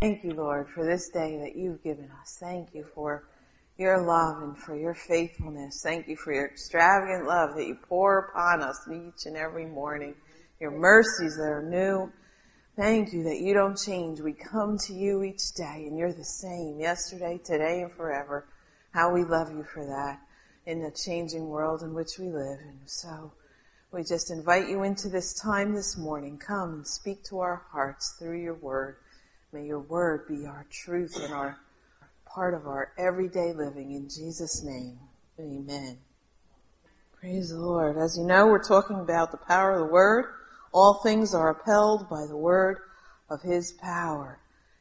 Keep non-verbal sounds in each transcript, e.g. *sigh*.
Thank you, Lord, for this day that you've given us. Thank you for your love and for your faithfulness. Thank you for your extravagant love that you pour upon us each and every morning. Your mercies that are new. Thank you that you don't change. We come to you each day and you're the same yesterday, today, and forever. How we love you for that in the changing world in which we live. And so we just invite you into this time this morning. Come and speak to our hearts through your word. May your word be our truth and our part of our everyday living. In Jesus' name, amen. Praise the Lord. As you know, we're talking about the power of the word. All things are upheld by the word of his power.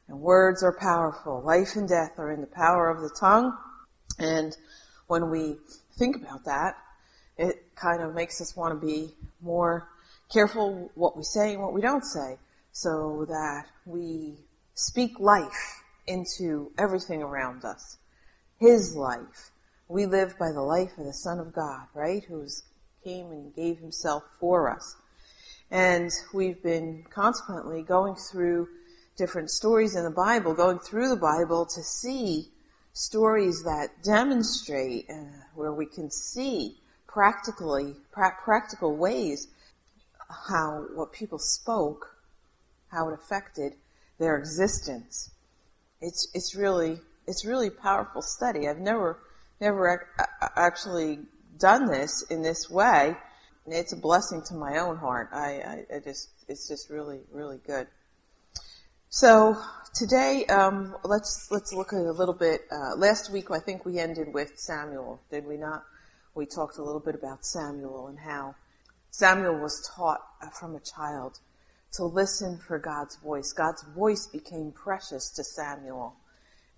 And words are powerful. Life and death are in the power of the tongue. And when we think about that, it kind of makes us want to be more careful what we say and what we don't say so that we speak life into everything around us. His life. We live by the life of the Son of God, right? Who came and gave himself for us. And we've been consequently going through different stories in the Bible, going through the Bible to see stories that demonstrate uh, where we can see practically, pra- practical ways how what people spoke, how it affected their existence. It's, it's really, it's really powerful study. I've never, never ac- actually done this in this way. It's a blessing to my own heart. I, I, I just, it's just really, really good. So today, um, let's let's look at a little bit. Uh, last week, I think we ended with Samuel, did we not? We talked a little bit about Samuel and how Samuel was taught uh, from a child to listen for God's voice. God's voice became precious to Samuel.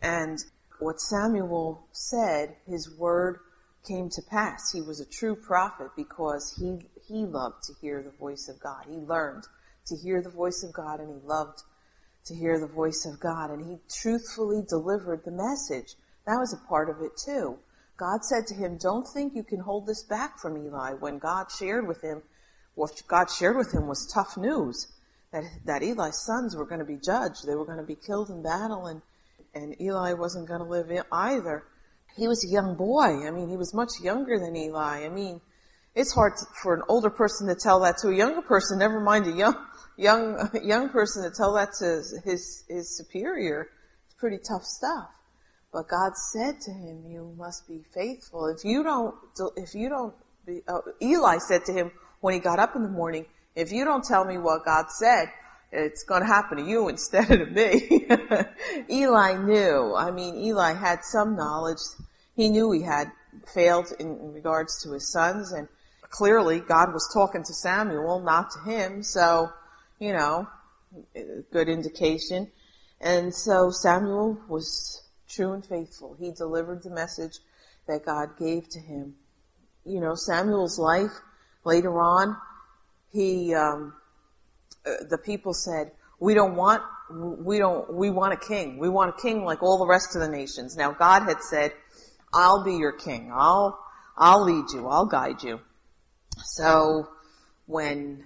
And what Samuel said, his word came to pass. He was a true prophet because he, he loved to hear the voice of God. He learned to hear the voice of God and he loved to hear the voice of God. And he truthfully delivered the message. That was a part of it too. God said to him, don't think you can hold this back from Eli. When God shared with him, what God shared with him was tough news that, that Eli's sons were going to be judged. They were going to be killed in battle and, and Eli wasn't going to live either. He was a young boy. I mean, he was much younger than Eli. I mean, it's hard to, for an older person to tell that to a younger person, never mind a young, young, *laughs* young person to tell that to his, his superior. It's pretty tough stuff. But God said to him, you must be faithful. If you don't, if you don't be, uh, Eli said to him when he got up in the morning, if you don't tell me what God said, it's going to happen to you *laughs* instead of to me. *laughs* Eli knew. I mean, Eli had some knowledge. He knew he had failed in regards to his sons and clearly God was talking to Samuel, not to him. So, you know, good indication. And so Samuel was true and faithful. He delivered the message that God gave to him. You know, Samuel's life later on he um, uh, the people said, "We don't want we don't we want a king. We want a king like all the rest of the nations." Now God had said, "I'll be your king. I'll I'll lead you. I'll guide you." So when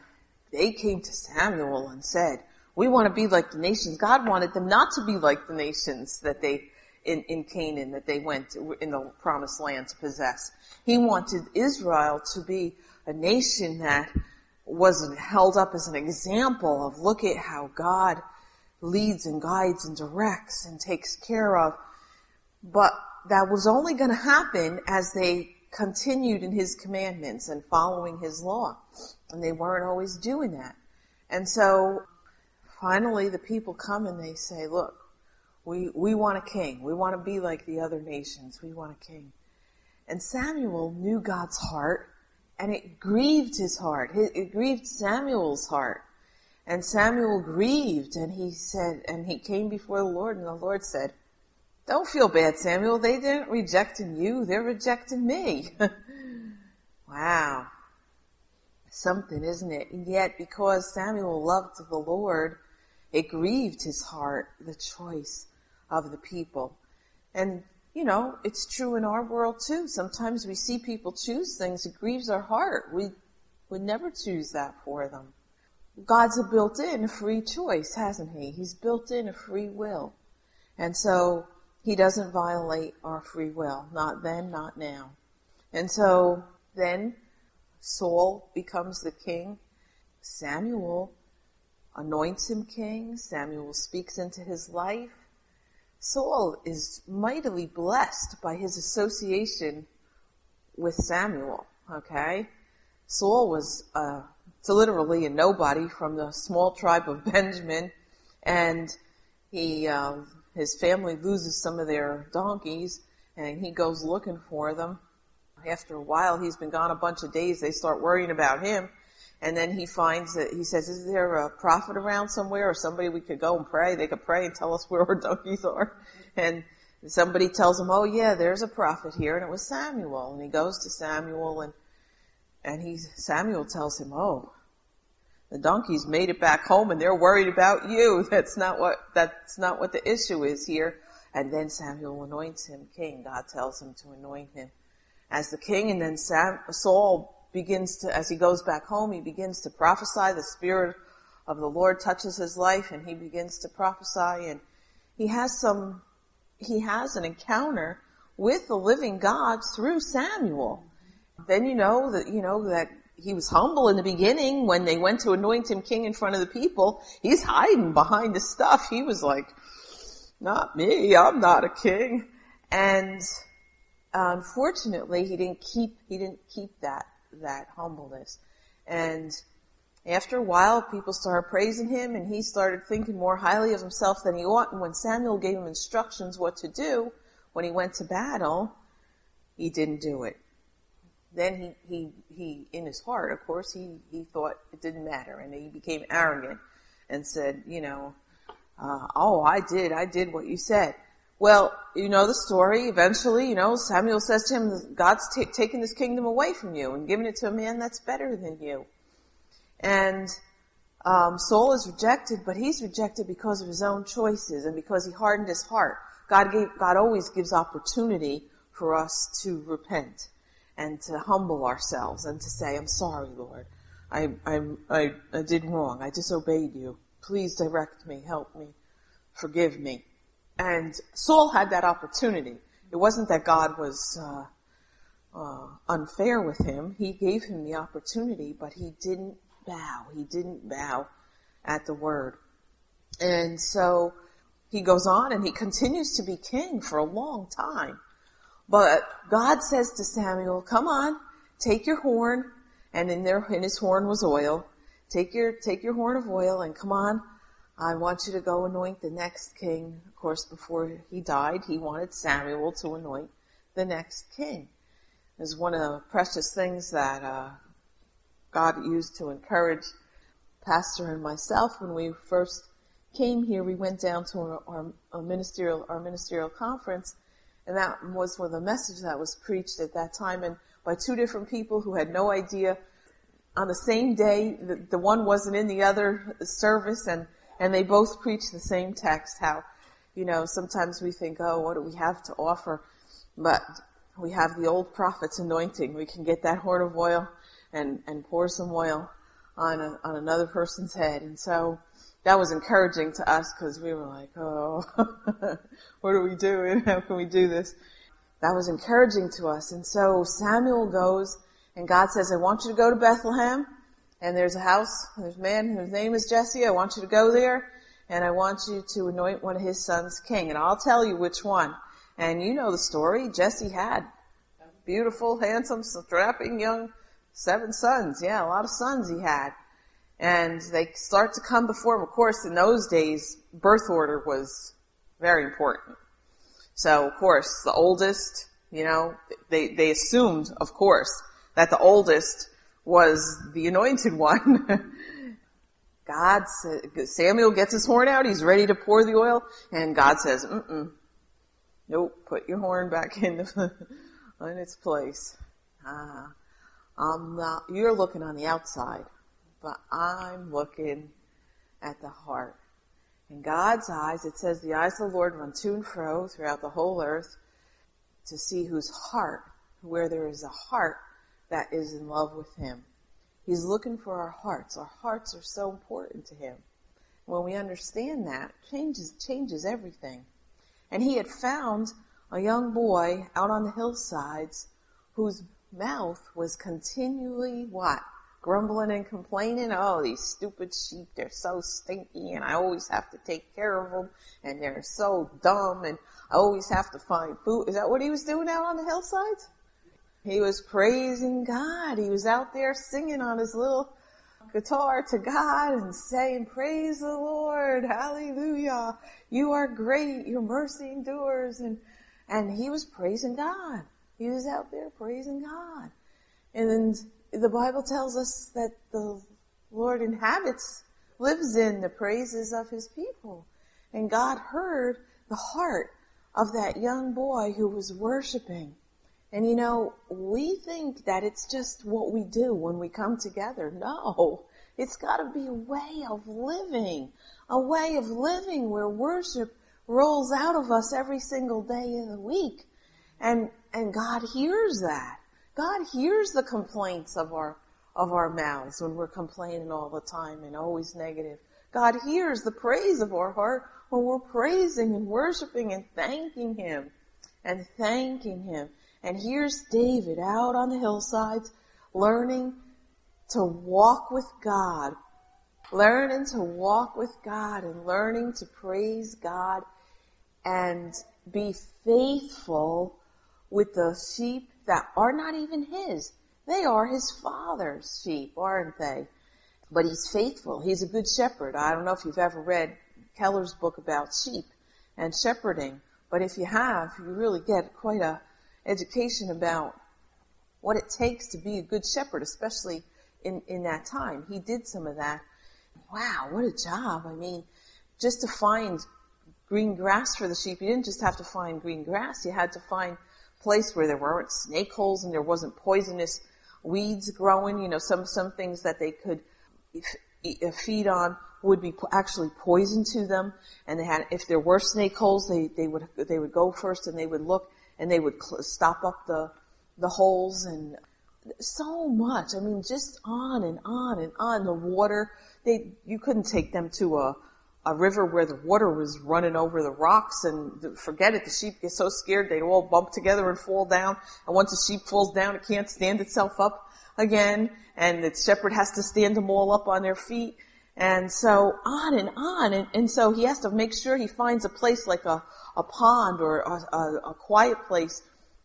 they came to Samuel and said, "We want to be like the nations," God wanted them not to be like the nations that they in, in Canaan that they went in the promised land to possess. He wanted Israel to be a nation that was held up as an example of look at how God leads and guides and directs and takes care of. But that was only going to happen as they continued in his commandments and following his law. And they weren't always doing that. And so finally the people come and they say, look, we, we want a king. We want to be like the other nations. We want a king. And Samuel knew God's heart and it grieved his heart. It grieved Samuel's heart. And Samuel grieved and he said, and he came before the Lord and the Lord said, don't feel bad, Samuel. They didn't rejecting you. They're rejecting me. *laughs* wow. Something, isn't it? And yet because Samuel loved the Lord, it grieved his heart, the choice of the people. And you know, it's true in our world too. Sometimes we see people choose things, it grieves our heart. We would never choose that for them. God's a built in free choice, hasn't he? He's built in a free will. And so he doesn't violate our free will. Not then, not now. And so then Saul becomes the king. Samuel anoints him king. Samuel speaks into his life. Saul is mightily blessed by his association with Samuel. Okay? Saul was uh, literally a nobody from the small tribe of *laughs* Benjamin, and he uh, his family loses some of their donkeys, and he goes looking for them. After a while, he's been gone a bunch of days. They start worrying about him, and then he finds that he says, "Is there a prophet around somewhere, or somebody we could go and pray? They could pray and tell us where our *laughs* donkeys are." And somebody tells him, "Oh yeah, there's a prophet here," and it was Samuel. And he goes to Samuel, and and he Samuel tells him, "Oh, the donkeys made it back home and they're worried about you. *laughs* That's not what, that's not what the issue is here. And then Samuel anoints him king. God tells him to anoint him as the king. And then Sam, Saul begins to, as he goes back home, he begins to prophesy. The Spirit of the Lord touches his life and he begins to prophesy and he has some, he has an encounter with the living God through Samuel. Then you know that, you know, that he was humble in the beginning when they went to anoint him king in front of the people. He's hiding behind the stuff. He was like, not me, I'm not a king. And unfortunately, he didn't keep, he didn't keep that, that humbleness. And after a while, people started praising him and he started thinking more highly of himself than he ought. And when Samuel gave him instructions what to do when he went to battle, he didn't do it then he, he, he, in his heart, of course, he, he thought it didn't matter and he became arrogant and said, you know, uh, oh, I did, I did what you said. Well, you know the story. Eventually, you know, Samuel says to him, God's t- taking this kingdom away from you and giving it to a man that's better than you. And um, Saul is rejected, but he's rejected because of his own choices and because he hardened his heart. God gave, God always gives opportunity for us to repent and to humble ourselves and to say, I'm sorry, Lord. I, I, I, I did wrong. I disobeyed you. Please direct me, help me, forgive me. And Saul had that opportunity. It wasn't that God was uh, uh, unfair with him. He gave him the opportunity, but he didn't bow. He didn't bow at the word. And so he goes on and he continues to be king for a long time. But God says to Samuel, come on, take your horn, and in there, in his horn was oil. Take your, take your horn of oil and come on. I want you to go anoint the next king. Of course, before he died, he wanted Samuel to anoint the next king. It's one of the precious things that uh, God used to encourage Pastor and myself when we first came here. We went down to our, our, ministerial our ministerial conference, and that was for the message that was preached at that time and by two different people who had no idea on the same day, the, the one wasn't in the other service and, and they both preach the same text, how, you know, sometimes we think, oh, what do we have to offer? But we have the old prophet's anointing. We can get that horn of oil and, and pour some oil on a, on another person's head. And so, that was encouraging to us because we were like, oh, *laughs* what are we doing? How can we do this? That was encouraging to us. And so Samuel goes and God says, I want you to go to Bethlehem and there's a house, there's a man whose name is Jesse. I want you to go there and I want you to anoint one of his sons king. And I'll tell you which one. And you know the story. Jesse had beautiful, handsome, strapping young seven sons. Yeah, a lot of sons he had and they start to come before him. Of course, in those days, birth order was very important. So, of course, the oldest, you know, they, they assumed, of course, that the oldest was the anointed one. *laughs* God Samuel gets his horn out, he's ready to pour the oil, and God says, mm nope, put your horn back in, the, *laughs* in its place. Ah, I'm not, you're looking on the outside but I'm looking at the heart. In God's eyes, it says the eyes of the Lord run to and fro throughout the whole earth to see whose heart, where there is a heart that is in love with Him. He's looking for our hearts. Our hearts are so important to him. When we understand that, changes changes everything. And he had found a young boy out on the hillsides whose mouth was continually what? Grumbling and complaining. Oh, these stupid sheep, they're so stinky and I always have to take care of them and they're so dumb and I always have to find food. Is that what he was doing out on the hillsides? He was praising God. He was out there singing on his little guitar to God and saying, praise the Lord. Hallelujah. You are great. Your mercy endures. And, and he was praising God. He was out there praising God. And the Bible tells us that the Lord inhabits, lives in the praises of his people. And God heard the heart of that young boy who was worshiping. And you know, we think that it's just what we do when we come together. No, it's gotta be a way of living, a way of living where worship rolls out of us every single day of the week. And, and God hears that. God hears the complaints of our, of our mouths when we're complaining all the time and always negative. God hears the praise of our heart when we're praising and worshiping and thanking Him and thanking Him. And here's David out on the hillsides learning to walk with God, learning to walk with God and learning to praise God and be faithful with the sheep that are not even his. They are his father's sheep, aren't they? But he's faithful. He's a good shepherd. I don't know if you've ever read Keller's book about sheep and shepherding, but if you have, you really get quite a education about what it takes to be a good shepherd, especially in, in that time. He did some of that. Wow, what a job. I mean, just to find green grass for the sheep, you didn't just have to find green grass, you had to find place where there weren't snake holes and there wasn't poisonous weeds growing, you know, some, some things that they could uh, feed on would be actually poison to them. And they had, if there were snake holes, they, they would, they would go first and they would look and they would cl- stop up the the holes and so much. I mean, just on and on and on. The water, they you couldn't take them to a a river where the water was running over the rocks and forget it. The sheep get so scared they all bump together and fall down. And once a sheep falls down, it can't stand itself up again. And the shepherd has to stand them all up on their feet. And so on and on. And, and so he has to make sure he finds a place like a, a pond or a, a, a quiet place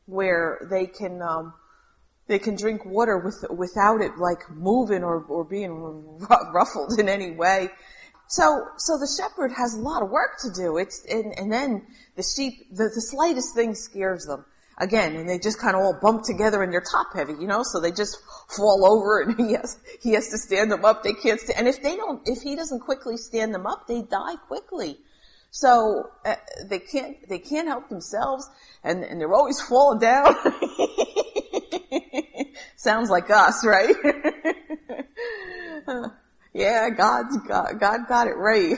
where they can um, they can drink water with, without it like moving or, or being *laughs* ruffled in any way. So, so the shepherd has a lot of work to do. It's, and, and then the sheep, the, the slightest thing scares them. Again, and they just kind of all bump together and they're top heavy, you know, so they just fall over and *laughs* he has, he has to stand them up. They can't stand, and if they don't, if he doesn't quickly stand them up, they die quickly. So uh, they can't they can't help themselves, and and they're always *laughs* falling down. *laughs* Sounds like us, right? yeah, God's God, God got it right.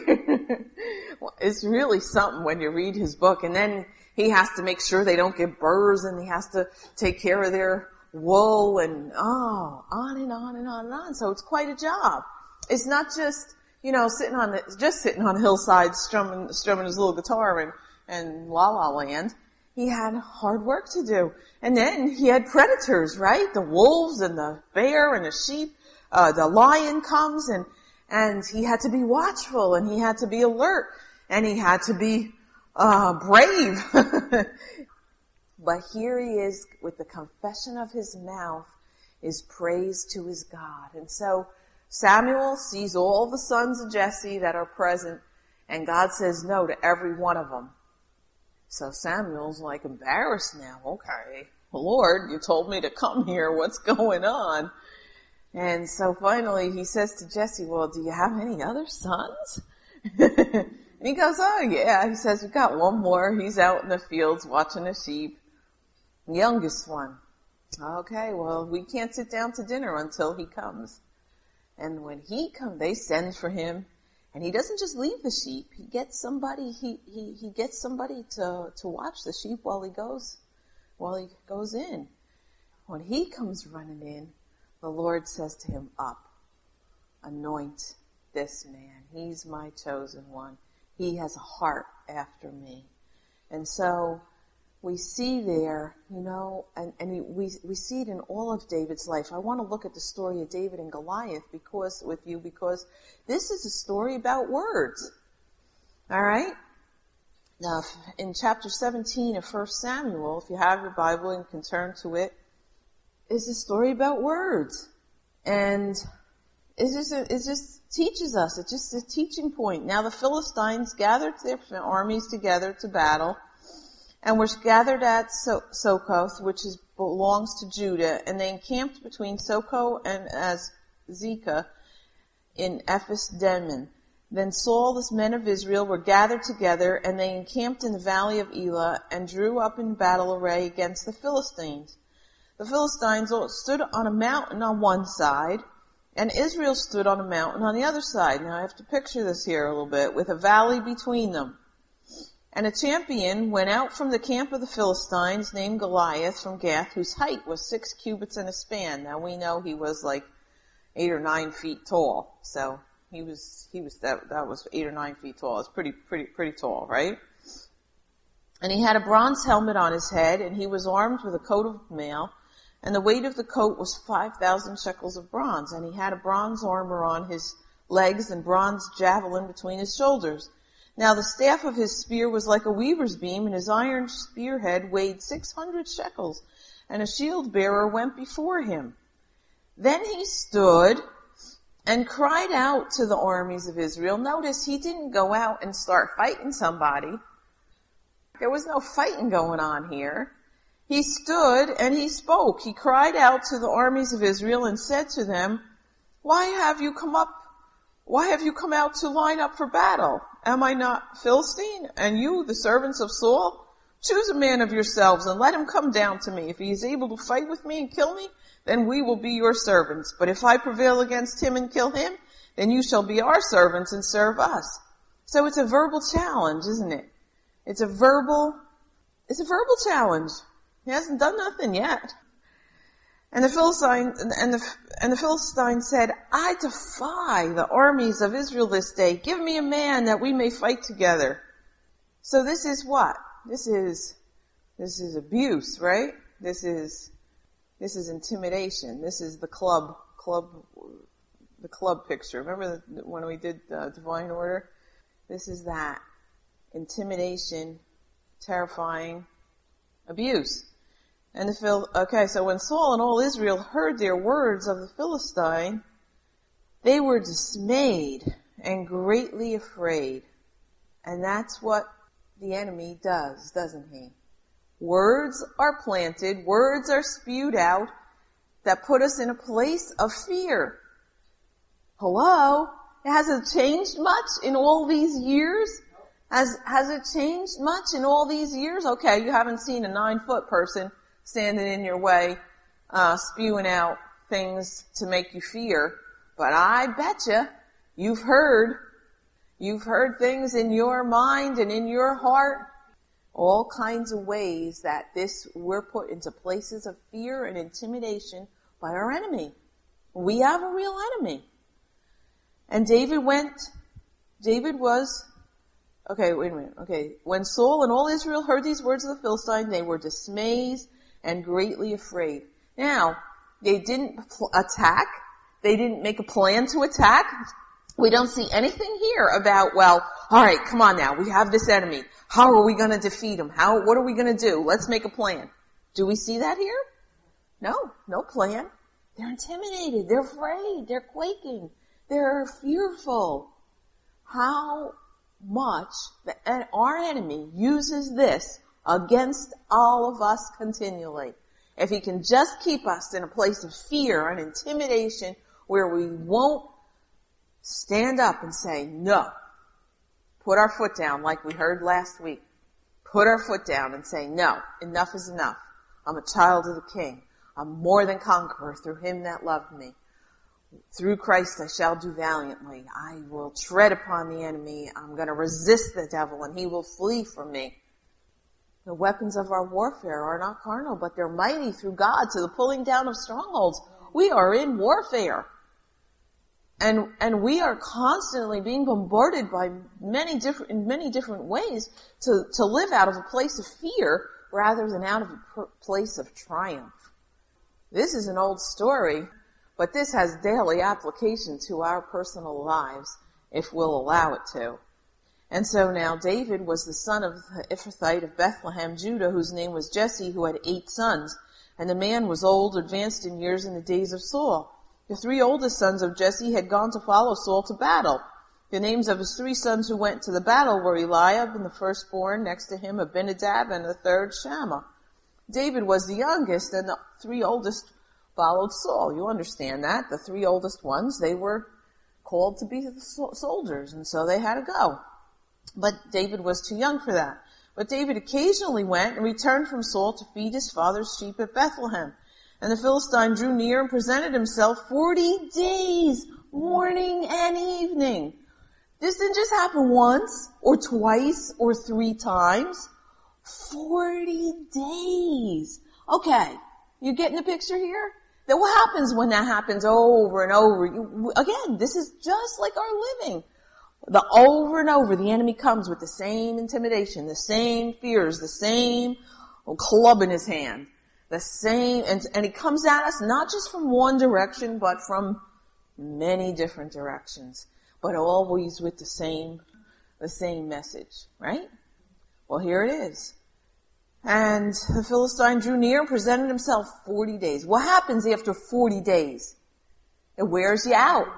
it's really something when you read his book, and then he has to make sure they don't get burrs, and he has to take care of their wool, and oh, on and on and on and on. So it's quite a job. It's not just you know, sitting on the, just sitting on a hillside strumming, strumming his little guitar and, and La La Land. He had hard work to do. And then he had predators, right? The wolves and the bear and the sheep. Uh, the lion comes and, and he had to be watchful and he had to be alert and he had to be, uh, brave. *laughs* but here he is with the confession of his mouth is praise to his God. And so, Samuel sees all the sons of Jesse that are present, and God says no to every one of them. So Samuel's like embarrassed now. Okay, Lord, you told me to come here. What's going on? And so finally he says to Jesse, well, do you have any other sons? *laughs* and he goes, oh yeah. He says, we've got one more. He's out in the fields watching the sheep. Youngest one. Okay, well, we can't sit down to dinner until he comes. And when he comes, they send for him. And he doesn't just leave the sheep. He gets somebody, he, he, he gets somebody to, to watch the sheep while he goes, while he goes in. When he comes running in, the Lord says to him, Up, anoint this man. He's my chosen one. He has a heart after me. And so we see there, you know, and, and we, we see it in all of David's life. I want to look at the story of David and Goliath because, with you, because this is a story about words. Alright? Now, in chapter 17 of 1 Samuel, if you have your Bible and can turn to it, is a story about words. And it's just, it just teaches us, it's just a teaching point. Now the Philistines gathered their armies together to battle, and were gathered at so- Sokoth, which is, belongs to Judah, and they encamped between Soko and Azekah in Ephes Dammim. Then Saul, the men of Israel, were gathered together, and they encamped in the valley of Elah, and drew up in battle array against the Philistines. The Philistines stood on a mountain on one side, and Israel stood on a mountain on the other side. Now I have to picture this here a little bit, with a valley between them. And a champion went out from the camp of the Philistines named Goliath from Gath, whose height was six cubits and a span. Now we know he was like eight or nine feet tall. So he was, he was, that, that was eight or nine feet tall. It's pretty, pretty, pretty tall, right? And he had a bronze helmet on his head, and he was armed with a coat of mail, and the weight of the coat was 5,000 shekels of bronze, and he had a bronze armor on his legs and bronze javelin between his shoulders. Now the staff of his spear was like a weaver's beam, and his iron spearhead weighed six hundred shekels, and a shield bearer went before him. Then he stood and cried out to the armies of Israel. Notice he didn't go out and start fighting somebody. There was no fighting going on here. He stood and he spoke. He cried out to the armies of Israel and said to them, why have you come up why have you come out to line up for battle? Am I not Philistine? And you, the servants of Saul? Choose a man of yourselves and let him come down to me. If he is able to fight with me and kill me, then we will be your servants. But if I prevail against him and kill him, then you shall be our servants and serve us. So it's a verbal challenge, isn't it? It's a verbal, it's a verbal challenge. He hasn't done nothing yet. And the Philistine, and the, and the Philistine said, I defy the armies of Israel this day. Give me a man that we may fight together. So this is what? This is, this is abuse, right? This is, this is intimidation. This is the club, club, the club picture. Remember the, when we did divine order? This is that. Intimidation, terrifying, abuse. And the Phil, okay, so when Saul and all Israel heard their words of the Philistine, they were dismayed and greatly afraid. And that's what the enemy does, doesn't he? Words are planted, words are spewed out that put us in a place of fear. Hello? Has it changed much in all these years? Has, has it changed much in all these years? Okay, you haven't seen a nine foot person standing in your way, uh, spewing out things to make you fear. But I betcha you've heard, you've heard things in your mind and in your heart, all kinds of ways that this, we're put into places of fear and intimidation by our enemy. We have a real enemy. And David went, David was, okay, wait a minute, okay. When Saul and all Israel heard these words of the Philistine, they were dismayed and greatly afraid. Now, they didn't attack. They didn't make a plan to attack. We don't see anything here about, well, alright, come on now, we have this enemy. How are we gonna defeat him? How, what are we gonna do? Let's make a plan. Do we see that here? No, no plan. They're intimidated. They're afraid. They're quaking. They're fearful. How much the, our enemy uses this against all of us continually. If he can just keep us in a place of fear and intimidation where we won't stand up and say, no, put our foot down like we heard last week. Put our foot down and say, no, enough is enough. I'm a child of the King. I'm more than conqueror through him that loved me. Through Christ I shall do valiantly. I will tread upon the enemy. I'm going to resist the devil and he will flee from me. The weapons of our warfare are not carnal, but they're mighty through God to the pulling down of strongholds. We are in warfare. And, and we are constantly being bombarded by many different, in many different ways to, to live out of a place of fear rather than out of a place of triumph. This is an old story, but this has daily application to our personal lives if we'll allow it to. And so now David was the son of the Ephrathite of Bethlehem, Judah, whose name was Jesse, who had eight sons. And the man was old, advanced in years in the days of Saul. The three oldest sons of Jesse had gone to follow Saul to battle. The names of his three sons who went to the battle were Eliab and the firstborn, next to him Abinadab, and the third Shammah. David was the youngest, and the three oldest followed Saul. You understand that. The three oldest ones, they were called to be soldiers, and so they had to go. But David was too young for that. But David occasionally went and returned from Saul to feed his father's sheep at Bethlehem. And the Philistine drew near and presented himself 40 days, morning and evening. This didn't just happen once or twice or three times. 40 days. Okay. You getting the picture here? Then what happens when that happens over and over? You, again, this is just like our living. The over and over, the enemy comes with the same intimidation, the same fears, the same club in his hand the same, and, and he comes at us not just from one direction, but from many different directions, but always with the same, the same message, right? Well, here it is. And the Philistine drew near and presented himself 40 days. What happens after 40 days? It wears you out.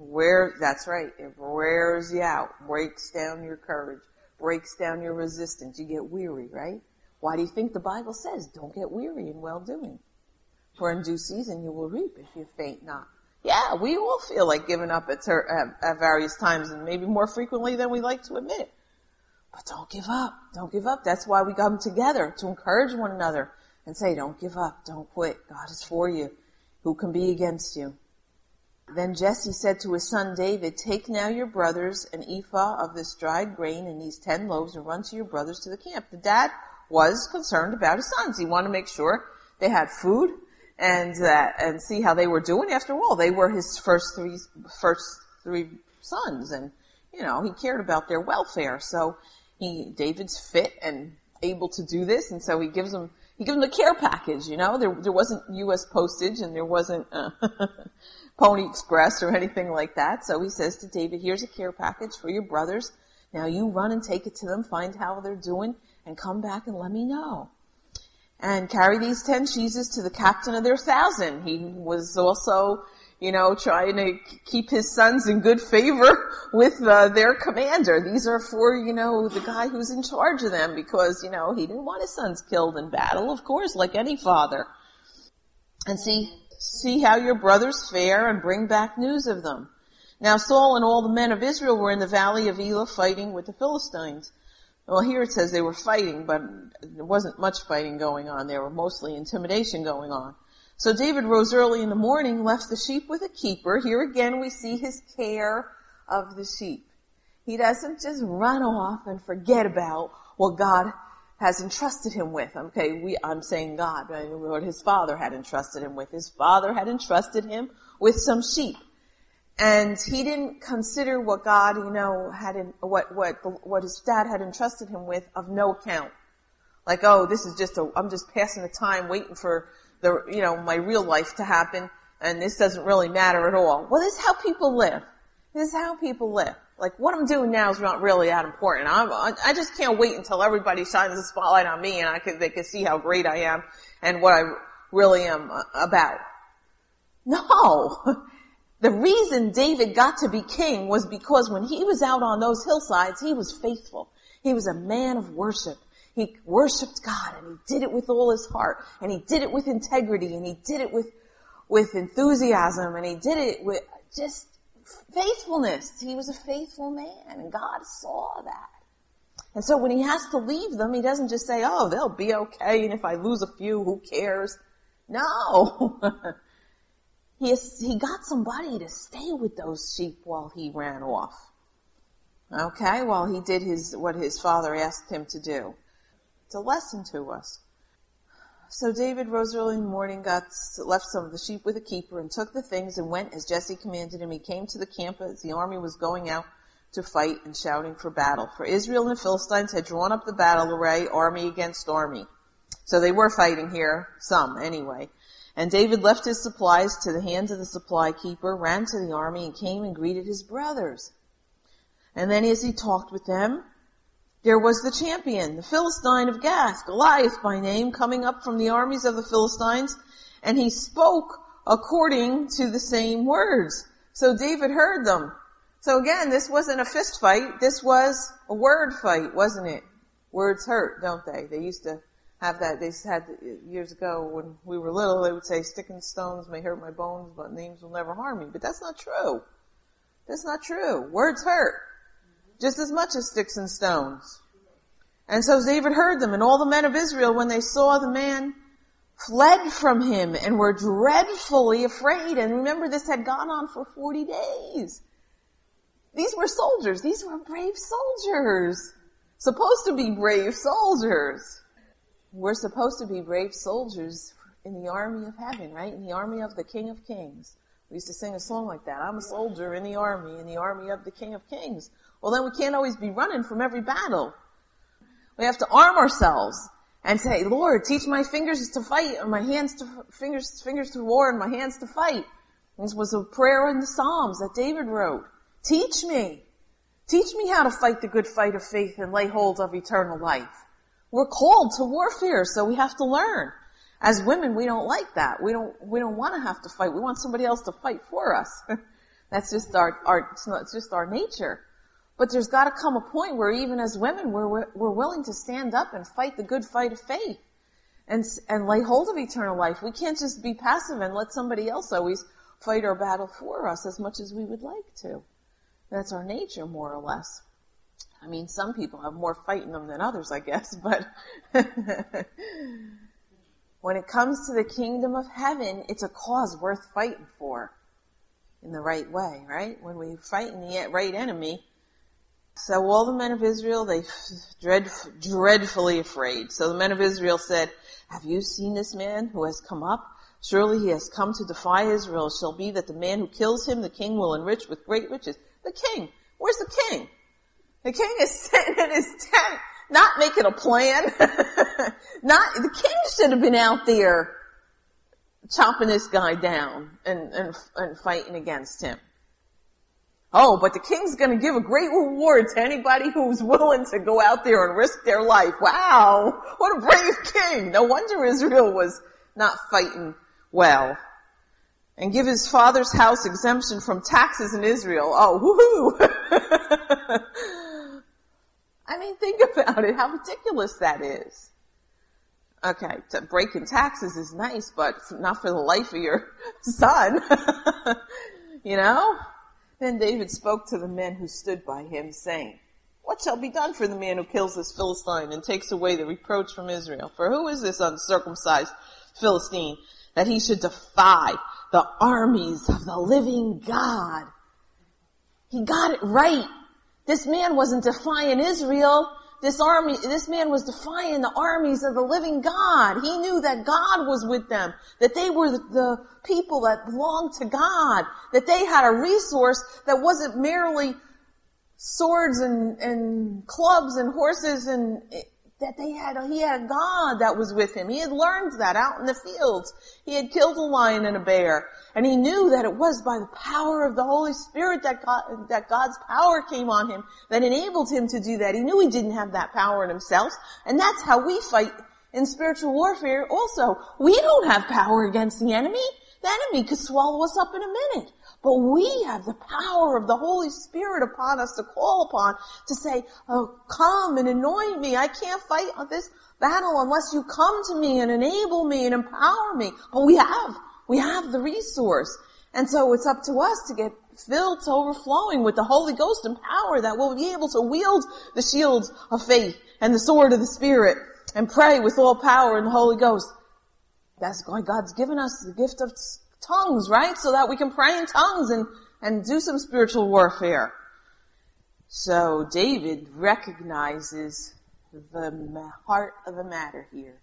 Where, that's right. It wears you out. Breaks down your courage. Breaks down your resistance. You get weary, right? Why do you think the Bible says, don't get weary in well doing? For in due season you will reap if you faint not. Yeah, we all feel like giving up at, ter- at, various times and maybe more frequently than we like to admit. But don't give up. Don't give up. That's why we come together to encourage one another and say, don't give up. Don't quit. God is for you. Who can be against you? Then Jesse said to his son David, Take now your brothers an ephah of this dried grain and these ten loaves and run to your brothers to the camp. The dad was concerned about his sons. He wanted to make sure they had food and that, and see how they were doing. After all, they were his first three, first three sons and, you know, he cared about their welfare. So he, David's fit and able to do this and so he gives them, he gave them the care package, you know, there, there wasn't U.S. postage and there wasn't, uh, *laughs* Pony Express or anything like that. So he says to David, here's a care package for your brothers. Now you run and take it to them, find how they're doing, and come back and let me know. And carry these ten cheeses to the captain of their thousand. He was also, you know, trying to keep his sons in good favor *laughs* with uh, their commander. These are for, you know, the guy who's in charge of them because, you know, he didn't want his sons killed in battle, of course, like any father. And see, see how your brothers fare and bring back news of them. Now Saul and all the men of Israel were in the valley of Elah fighting with the Philistines. Well, here it says they were fighting, but there wasn't much fighting going on. There were mostly intimidation going on. So David rose early in the morning, left the sheep with a keeper. Here again we see his care of the sheep. He doesn't just run off and forget about what God has entrusted him with. Okay, we, I'm saying God, what his father had entrusted him with. His father had entrusted him with some sheep. And he didn't consider what God, you know, had in, what, what, what his dad had entrusted him with of no account. Like, oh, this is just a, I'm just passing the time waiting for the, you know, my real life to happen and this doesn't really matter at all. Well, this is how people live. This is how people live. Like, what I'm doing now is not really that important. I'm, I just can't wait until everybody shines the spotlight on me and I can, they can see how great I am and what I really am uh, about. No! *laughs* The reason David got to be king was because when he was out on those hillsides, he was faithful. He was a man of worship. He worshiped God and he did it with all his heart and he did it with integrity and he did it with, with enthusiasm and he did it with just faithfulness. He was a faithful man and God saw that. And so when he has to leave them, he doesn't just say, oh, they'll be okay and if I lose a few, who cares? No. *laughs* he, he got somebody to stay with those sheep while he ran off. Okay, while he did his, what his father asked him to do. It's a lesson to us. So David rose early in the morning, got left some of the sheep with a keeper, and took the things and went as Jesse commanded him. He came to the camp as the army was going out to fight and shouting for battle. For Israel and the Philistines had drawn up the battle array, army against army. So they were fighting here, some anyway. And David left his supplies to the hands of the supply keeper, ran to the army, and came and greeted his brothers. And then as he talked with them, there was the champion, the Philistine of Gath, Goliath by name, coming up from the armies of the Philistines, and he spoke according to the same words. So David heard them. So again, this wasn't a fist fight, this was a word fight, wasn't it? Words hurt, don't they? They used to have that, they had years ago when we were little, they would say, sticking stones may hurt my bones, but names will never harm me. But that's not true. That's not true. Words hurt just as much as sticks and stones. And so David heard them, and all the men of Israel, when they saw the man, fled from him and were dreadfully afraid. And remember, this had gone on for 40 days. These were soldiers. These were brave soldiers. Supposed to be brave soldiers. We're supposed to be brave soldiers in the army of heaven, right? In the army of the King of Kings. We used to sing a song like that. I'm a soldier in the army, in the army of the King of Kings. Well, then we can't always be running from every battle. We have to arm ourselves and say, Lord, teach my fingers to fight and my hands to, fingers, fingers to war and my hands to fight. This was a prayer in the Psalms that David wrote. Teach me. Teach me how to fight the good fight of faith and lay hold of eternal life. We're called to warfare, so we have to learn. As women, we don't like that. We don't, we don't want to have to fight. We want somebody else to fight for us. *laughs* That's just our, our, it's, not, it's just our nature. But there's got to come a point where even as women, we're, we're willing to stand up and fight the good fight of faith and, and lay hold of eternal life. We can't just be passive and let somebody else always fight our battle for us as much as we would like to. That's our nature, more or less. I mean, some people have more fight in them than others, I guess, *laughs* but when it comes to the kingdom of heaven, it's a cause worth fighting for in the right way, right? When we fight in the right enemy, so all the men of Israel, they dread, dreadfully afraid. So the men of Israel said, have you seen this man who has come up? Surely he has come to defy Israel. It shall be that the man who kills him, the king will enrich with great riches. The king. Where's the king? The king is *laughs* sitting in his tent, not making a plan. *laughs* not, the king should have been out there chopping this guy down and, and, and fighting against him. Oh, but the king's gonna give a great reward to anybody who's willing to go out there and risk their life. Wow! What a brave *laughs* king! No wonder Israel was not fighting well. And give his father's house exemption from taxes in Israel. Oh, woohoo! *laughs* I mean, think about it, how ridiculous that is. Okay, breaking taxes is nice, but not for the life of your *laughs* son. you know? Then David spoke to the men who stood by him, saying, What shall be done for the man who kills this Philistine and takes away the reproach from Israel? For who is this uncircumcised Philistine that he should defy the armies of the living God? He got it right. This man wasn't defying Israel this army, this man was defying the armies of the living God. He knew that God was with them, that they were the people that belonged to God, that they had a resource that wasn't merely swords and, and clubs and horses and that they had, he had a God that was with him. He had learned that out in the fields. He had killed a lion and a bear. And he knew that it was by the power of the Holy Spirit that God, that God's power came on him that enabled him to do that. He knew he didn't have that power in himself. And that's how we fight in spiritual warfare also. We don't have power against the enemy. The enemy could swallow us up in a minute. But we have the power of the Holy Spirit upon us to call upon to say, oh, come and anoint me. I can't fight this battle unless you come to me and enable me and empower me. But we have, we have the resource. And so it's up to us to get filled to overflowing with the Holy Ghost and power that we'll be able to wield the shield of faith and the sword of the Spirit and pray with all power in the Holy Ghost. That's why God's given us the gift of tongues, right? So that we can pray in tongues and, and do some spiritual warfare. So David recognizes the heart of the matter here.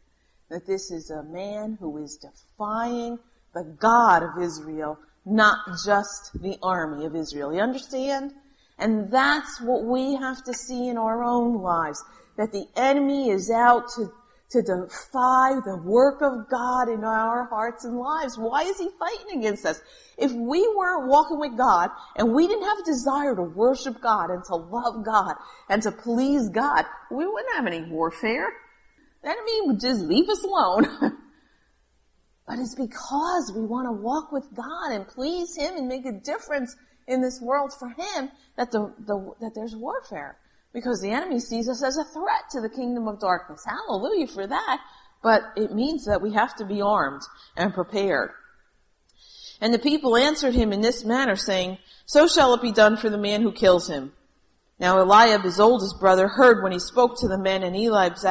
that this is a man who is defying the God of Israel, not just the army of Israel. You understand? And that's what we have to see in our own lives. That the enemy is out to, to defy the work of God in our hearts and lives. Why is he fighting against us? If we weren't walking with God and we didn't have a desire to worship God and to love God and to please God, we wouldn't have any warfare. The enemy would just leave us alone. *laughs* but it's because we want to walk with God and please Him and make a difference in this world for Him that the, the, that there's warfare. Because the enemy sees us as a threat to the kingdom of darkness. Hallelujah for that. But it means that we have to be armed and prepared. And the people answered him in this manner, saying, So shall it be done for the man who kills him. Now Eliab, his oldest brother, heard when he spoke to the men, and Eliab's,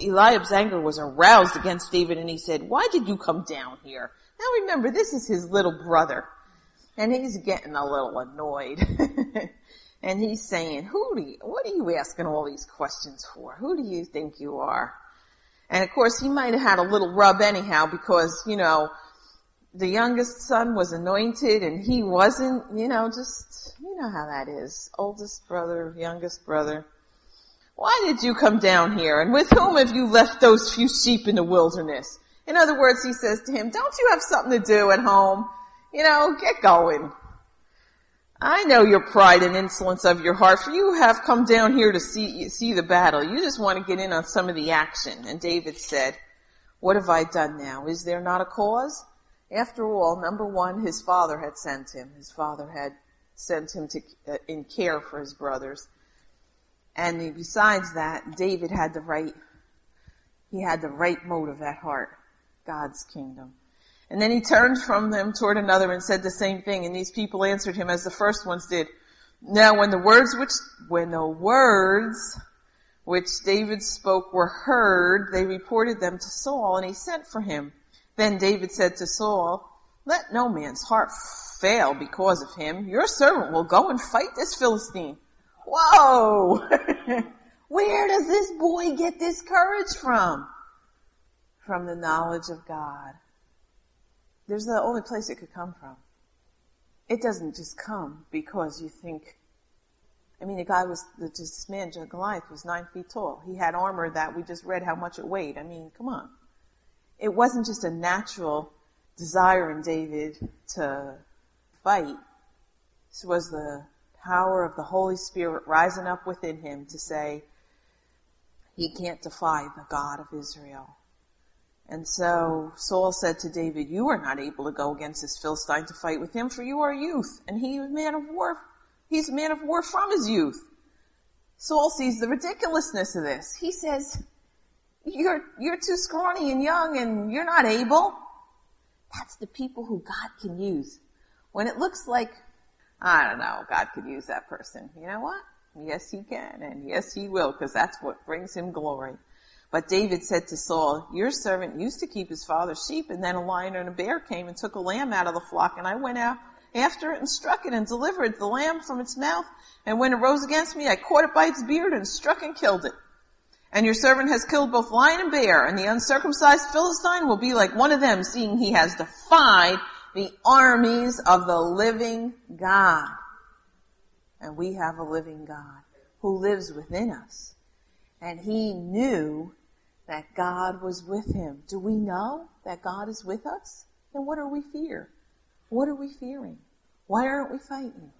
Eliab's anger was aroused against David, and he said, Why did you come down here? Now remember, this is his little brother. And he's getting a little annoyed. *laughs* and he's saying, who do you, what are you asking all these questions for? Who do you think you are? And of course he might have had a little rub anyhow because, you know, the youngest son was anointed and he wasn't, you know, just, you know how that is. Oldest brother, youngest brother. Why did you come down here? And with whom have you left those few sheep in the wilderness? In other words, he says to him, don't you have something to do at home? You know, get going. I know your pride and insolence of your heart, for you have come down here to see, see the battle. You just want to get in on some of the action. And David said, what have I done now? Is there not a cause? After all, number one, his father had sent him. His father had sent him to, uh, in care for his brothers. And besides that, David had the right, he had the right motive at heart. God's kingdom. And then he turned from them toward another and said the same thing, and these people answered him as the first ones did. Now when the words which, when the words which David spoke were heard, they reported them to Saul, and he sent for him. Then David said to Saul, let no man's heart fail because of him. Your servant will go and fight this Philistine. Whoa! *laughs* Where does this boy get this courage from? From the knowledge of God. There's the only place it could come from. It doesn't just come because you think, I mean, the guy was, the, this man, Goliath, was nine feet tall. He had armor that we just read how much it weighed. I mean, come on. It wasn't just a natural desire in David to fight. This was the power of the Holy Spirit rising up within him to say, he can't defy the God of Israel. And so Saul said to David, you are not able to go against this Philistine to fight with him, for you are youth, and he is a man of war. He's a man of war from his youth. Saul sees the ridiculousness of this. He says, you're, you're too scrawny and young and you're not able. That's the people who God can use. When it looks like, I don't know, God could use that person. You know what? Yes, he can, and yes, he will, because that's what brings him glory. But David said to Saul, your servant used to keep his father's sheep and then a lion and a bear came and took a lamb out of the flock and I went out after it and struck it and delivered the lamb from its mouth. And when it rose against me, I caught it by its beard and struck and killed it. And your servant has killed both lion and bear and the uncircumcised Philistine will be like one of them seeing he has defied the armies of the living God. And we have a living God who lives within us. And he knew that God was with him. Do we know that God is with us? Then what are we fear? What are we fearing? Why aren't we fighting?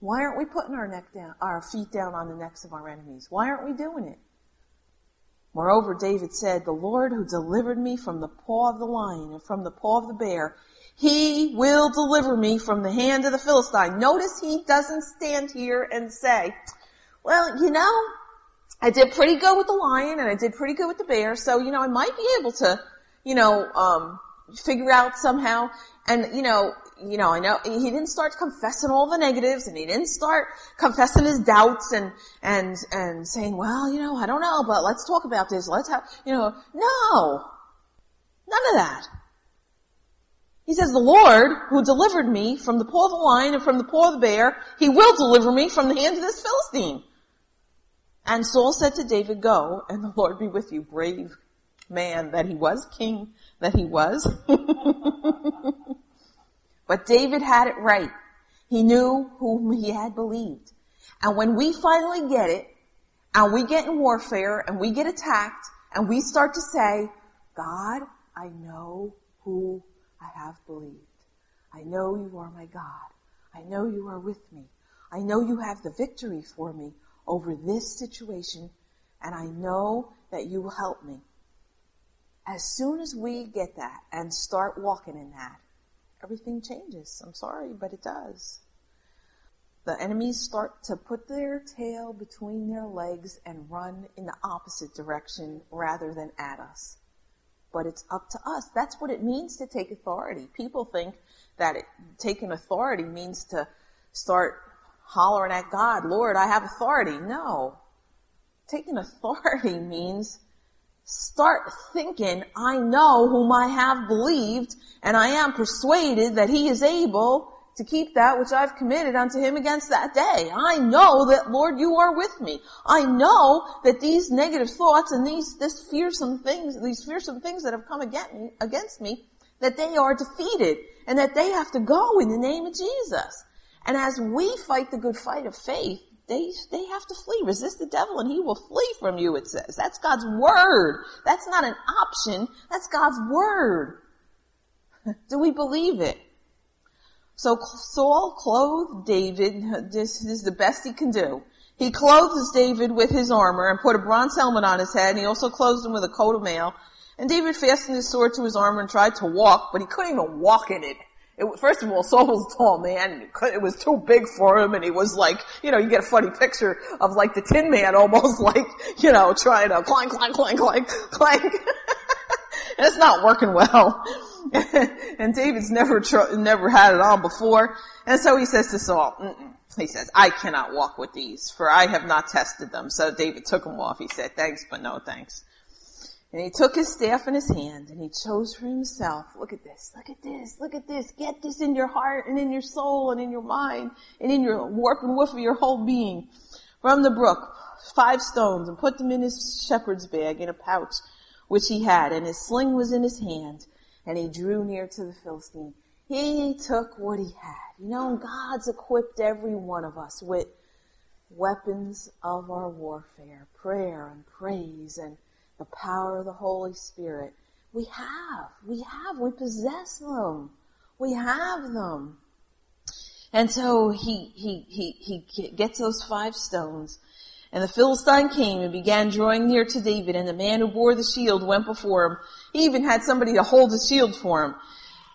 Why aren't we putting our neck down, our feet down on the necks of our enemies? Why aren't we doing it? Moreover, David said, the Lord who delivered me from the paw of the lion and from the paw of the bear, he will deliver me from the hand of the Philistine. Notice he doesn't stand here and say, well, you know, I did pretty good with the lion and I did pretty good with the bear, so, you know, I might be able to, you know, um, figure out somehow. And, you know, you know, I know he didn't start confessing all the negatives and he didn't start confessing his doubts and, and, and saying, well, you know, I don't know, but let's talk about this. Let's have, you know, no. None of that. He says, the Lord who delivered me from the paw of the lion and from the paw of the bear, he will deliver me from the hand of this Philistine. And Saul said to David, go, and the Lord be with you, brave man that he was, king that he was. *laughs* but David had it right. He knew whom he had believed. And when we finally get it, and we get in warfare, and we get attacked, and we start to say, God, I know who I have believed. I know you are my God. I know you are with me. I know you have the victory for me over this situation, and I know that you will help me. As soon as we get that and start walking in that, everything changes. I'm sorry, but it does. The enemies start to put their tail between their legs and run in the opposite direction rather than at us. But it's up to us. That's what it means to take authority. People think that it, taking authority means to start hollering at God, Lord, I have authority. No. Taking authority *laughs* means start thinking, I know whom I have believed, and I am persuaded that he is able to keep that which I've committed unto him against that day. I know that, Lord, you are with me. I know that these negative thoughts and these, this fearsome things, these fearsome things that have come against me, against me, that they are defeated and that they have to go in the name of Jesus. And as we fight the good fight of faith, they, they have to flee. Resist the devil and he will flee from you, it says. That's God's word. That's not an option. That's God's word. *laughs* Do we believe it? So Saul clothed David. *laughs* This, is the best he can do. He clothes David with his armor and put a bronze helmet on his head and he also clothed him with a coat of mail. And David fastened his sword to his armor and tried to walk, but he couldn't even walk in it. It, first of all, Saul was a tall man. It was too big for him, and he was like, you know, you get a funny picture of like the Tin Man, *laughs* almost like, you know, trying to clank, clank, clank, clank, clank. *laughs* it's not working well. *laughs* and David's never tr- never had it on before, and so he says to Saul, Mm-mm. he says, "I cannot walk with these, for I have not tested them." So David took them off. He said, "Thanks, but no thanks." And he took his staff in his hand and he chose for himself, look at this, look at this, look at this, get this in your heart and in your soul and in your mind and in your warp and woof of your whole being. From the brook, five stones and put them in his shepherd's bag in a pouch which he had and his sling was in his hand and he drew near to the Philistine. He took what he had. You know, God's equipped every one of us with weapons of our warfare, prayer and praise and the power of the Holy Spirit. We have, we have, we possess them. We have them. And so he, he, he, he gets those five stones. And the Philistine came and began drawing near to David, and the man who bore the shield went before him. He even had somebody to hold the shield for him.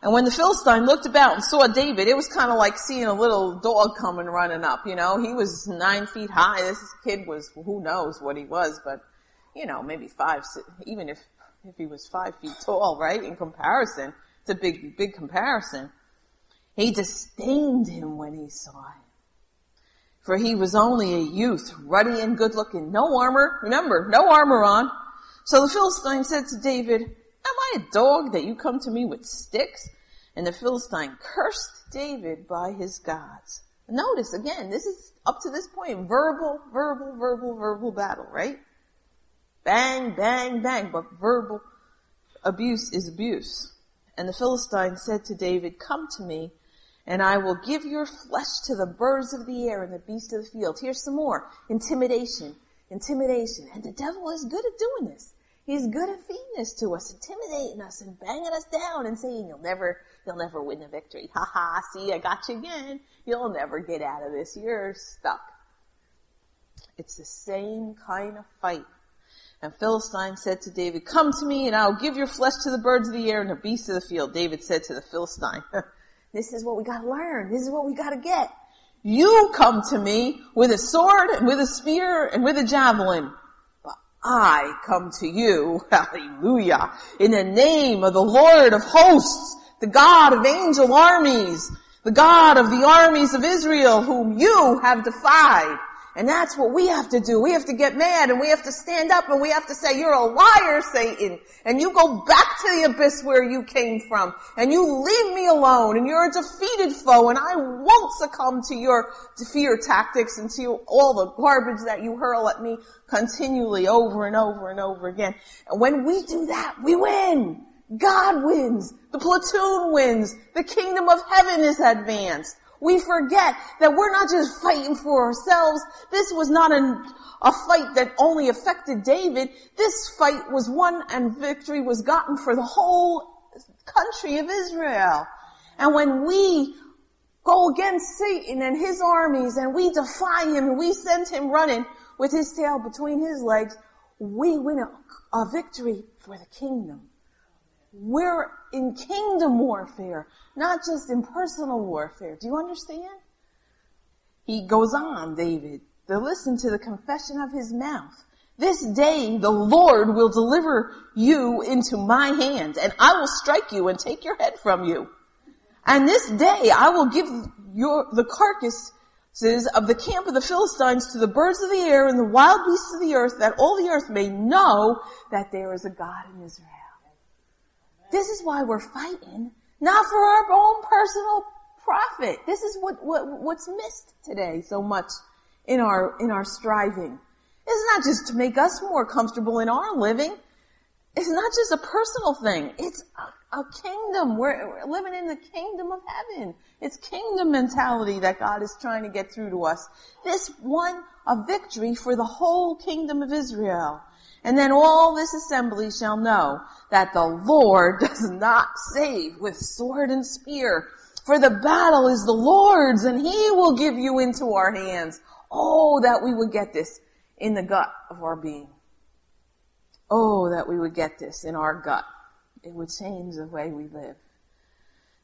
And when the Philistine looked about and saw David, it was kind of like seeing a little dog coming running up, you know. He was nine feet high. This kid was, who knows what he was, but you know, maybe five, even if, if he was five feet tall, right? In comparison, it's a big, big comparison. He disdained him when he saw him. For he was only a youth, ruddy and good looking, no armor, remember, no armor on. So the Philistine said to David, am I a dog that you come to me with sticks? And the Philistine cursed David by his gods. Notice again, this is up to this point, verbal, verbal, verbal, verbal battle, right? Bang, bang, bang. But verbal abuse is abuse. And the Philistine said to David, come to me and I will give your flesh to the birds of the air and the beasts of the field. Here's some more. Intimidation. Intimidation. And the devil is good at doing this. He's good at feeding this to us, intimidating us and banging us down and saying, you'll never, you'll never win the victory. Ha ha, see, I got you again. You'll never get out of this. You're stuck. It's the same kind of fight and Philistine said to David, come to me and I'll give your flesh to the birds of the air and the beasts of the field. David said to the Philistine, *laughs* this is what we gotta learn. This is what we gotta get. You come to me with a sword and with a spear and with a javelin. But I come to you, *laughs* hallelujah, in the name of the Lord of hosts, the God of angel armies, the God of the armies of Israel whom you have defied And that's what we have to do. We have to get mad and we have to stand up and we have to say, you're a liar, Satan. And you go back to the abyss where you came from. And you leave me alone and you're a defeated foe and I won't succumb to your fear tactics and to all the garbage that you hurl at me continually over and over and over again. And when we do that, we win. God wins. The platoon wins. The kingdom of heaven is advanced. We forget that we're not just fighting for ourselves. This was not a, a fight that only affected David. This fight was won and victory was gotten for the whole country of Israel. And when we go against Satan and his armies and we defy him and we send him running with his tail between his legs, we win a, a victory for the kingdom. We're in kingdom warfare, not just in personal warfare. Do you understand? He goes on, David, to listen to the confession of his mouth. This day the Lord will deliver you into my hand and I will strike you and take your head from you. And this day I will give your, the carcasses of the camp of the Philistines to the birds of the air and the wild beasts of the earth that all the earth may know that there is a God in Israel. This is why we're fighting, not for our own personal profit. This is what, what what's missed today so much in our in our striving. It's not just to make us more comfortable in our living. It's not just a personal thing. It's a, a kingdom. We're, we're living in the kingdom of heaven. It's kingdom mentality that God is trying to get through to us. This won a victory for the whole kingdom of Israel. And then all this assembly shall know that the Lord *laughs* does not save with sword and spear. For the battle is the Lord's and he will give you into our hands. Oh, that we would get this in the gut of our being. Oh, that we would get this in our gut. It would change the way we live.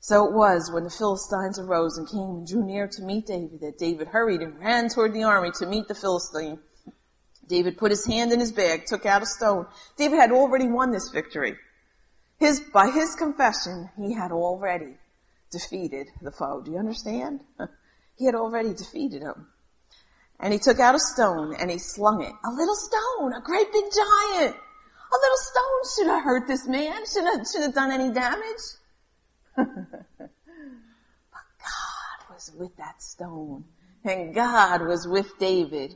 So it was when the Philistines arose and came and drew near to meet David that David hurried and ran toward the army to meet the Philistine. David put his hand in his bag, took out a stone. David had already won this victory. His, by his confession, he had already defeated the foe. Do you understand? *laughs* he had already defeated him. And he took out a stone and he slung it. A little stone, a great big giant. A little stone should have hurt this man. Should have, should have done any damage. *laughs* but God was with that stone. And God was with David.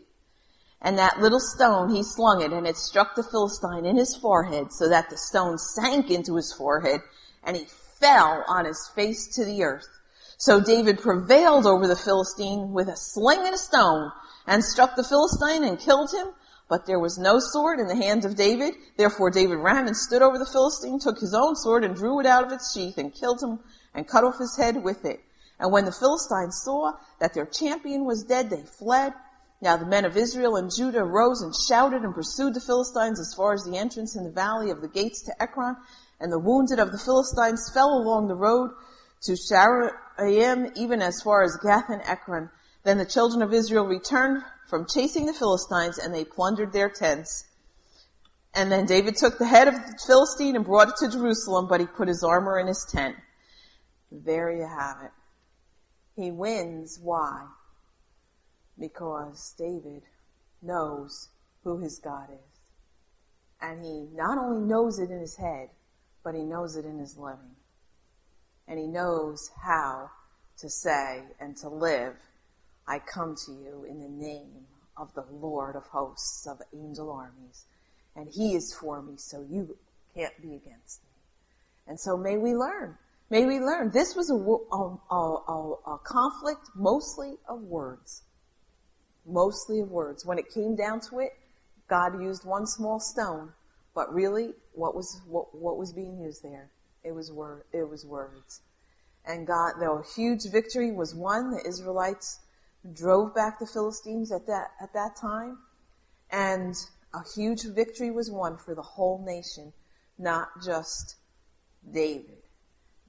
And that little stone, he slung it and it struck the Philistine in his forehead so that the stone sank into his forehead and he fell on his face to the earth. So David prevailed over the Philistine with a sling and a stone and struck the Philistine and killed him. But there was no sword in the hand of David. Therefore David ran and stood over the Philistine, took his own sword and drew it out of its sheath and killed him and cut off his head with it. And when the Philistines saw that their champion was dead, they fled now the men of Israel and Judah rose and shouted and pursued the Philistines as far as the entrance in the valley of the gates to Ekron, and the wounded of the Philistines fell along the road to Shaaraim, even as far as Gath and Ekron. Then the children of Israel returned from chasing the Philistines, and they plundered their tents. And then David took the head of the Philistine and brought it to Jerusalem, but he put his armor in his tent. There you have it. He wins. Why? Because David knows who his God is. And he not only knows it in his head, but he knows it in his living. And he knows how to say and to live, I come to you in the name of the Lord of hosts of angel armies. And he is for me, so you can't be against me. And so may we learn. May we learn. This was a, a, a, a conflict mostly of words mostly of words. When it came down to it, God used one small stone, but really, what was what, what was being used there? It was word. It was words. And God, though a huge victory was won, the Israelites drove back the Philistines at that at that time, and a huge victory was won for the whole nation, not just David.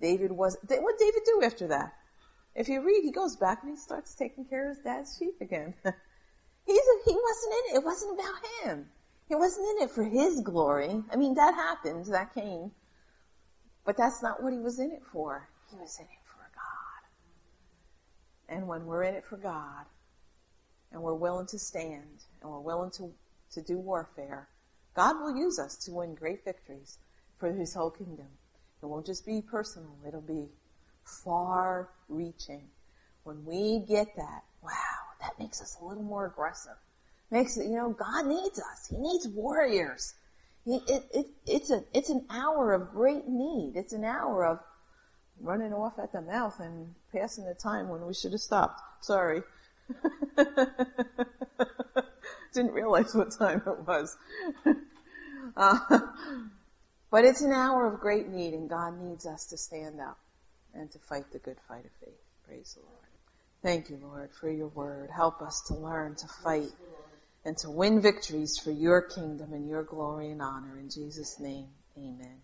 David was what did David do after that? If you read, he goes back and he starts taking care of his dad's sheep again. *laughs* He's he wasn't in it. It wasn't about him. He wasn't in it for his glory. I mean, that happened. That came. But that's not what he was in it for. He was in it for God. And when we're in it for God, and we're willing to stand and we're willing to, to do warfare, God will use us to win great victories for his whole kingdom. It won't just be personal, it'll be far reaching. When we get that, wow, that makes us a little more aggressive. Makes it, you know, God needs us. He needs warriors. He, it, it, it's a, it's an hour of great need. It's an hour of running off at the mouth and passing the time when we should have stopped. Sorry. *laughs* Didn't realize what time it was. *laughs* Uh, but it's an hour of great need and God needs us to stand up and to fight the good fight of faith. Praise the Lord. Thank you, Lord, for your word. Help us to learn to fight and to win victories for your kingdom and your glory and honor. In Jesus' name, amen.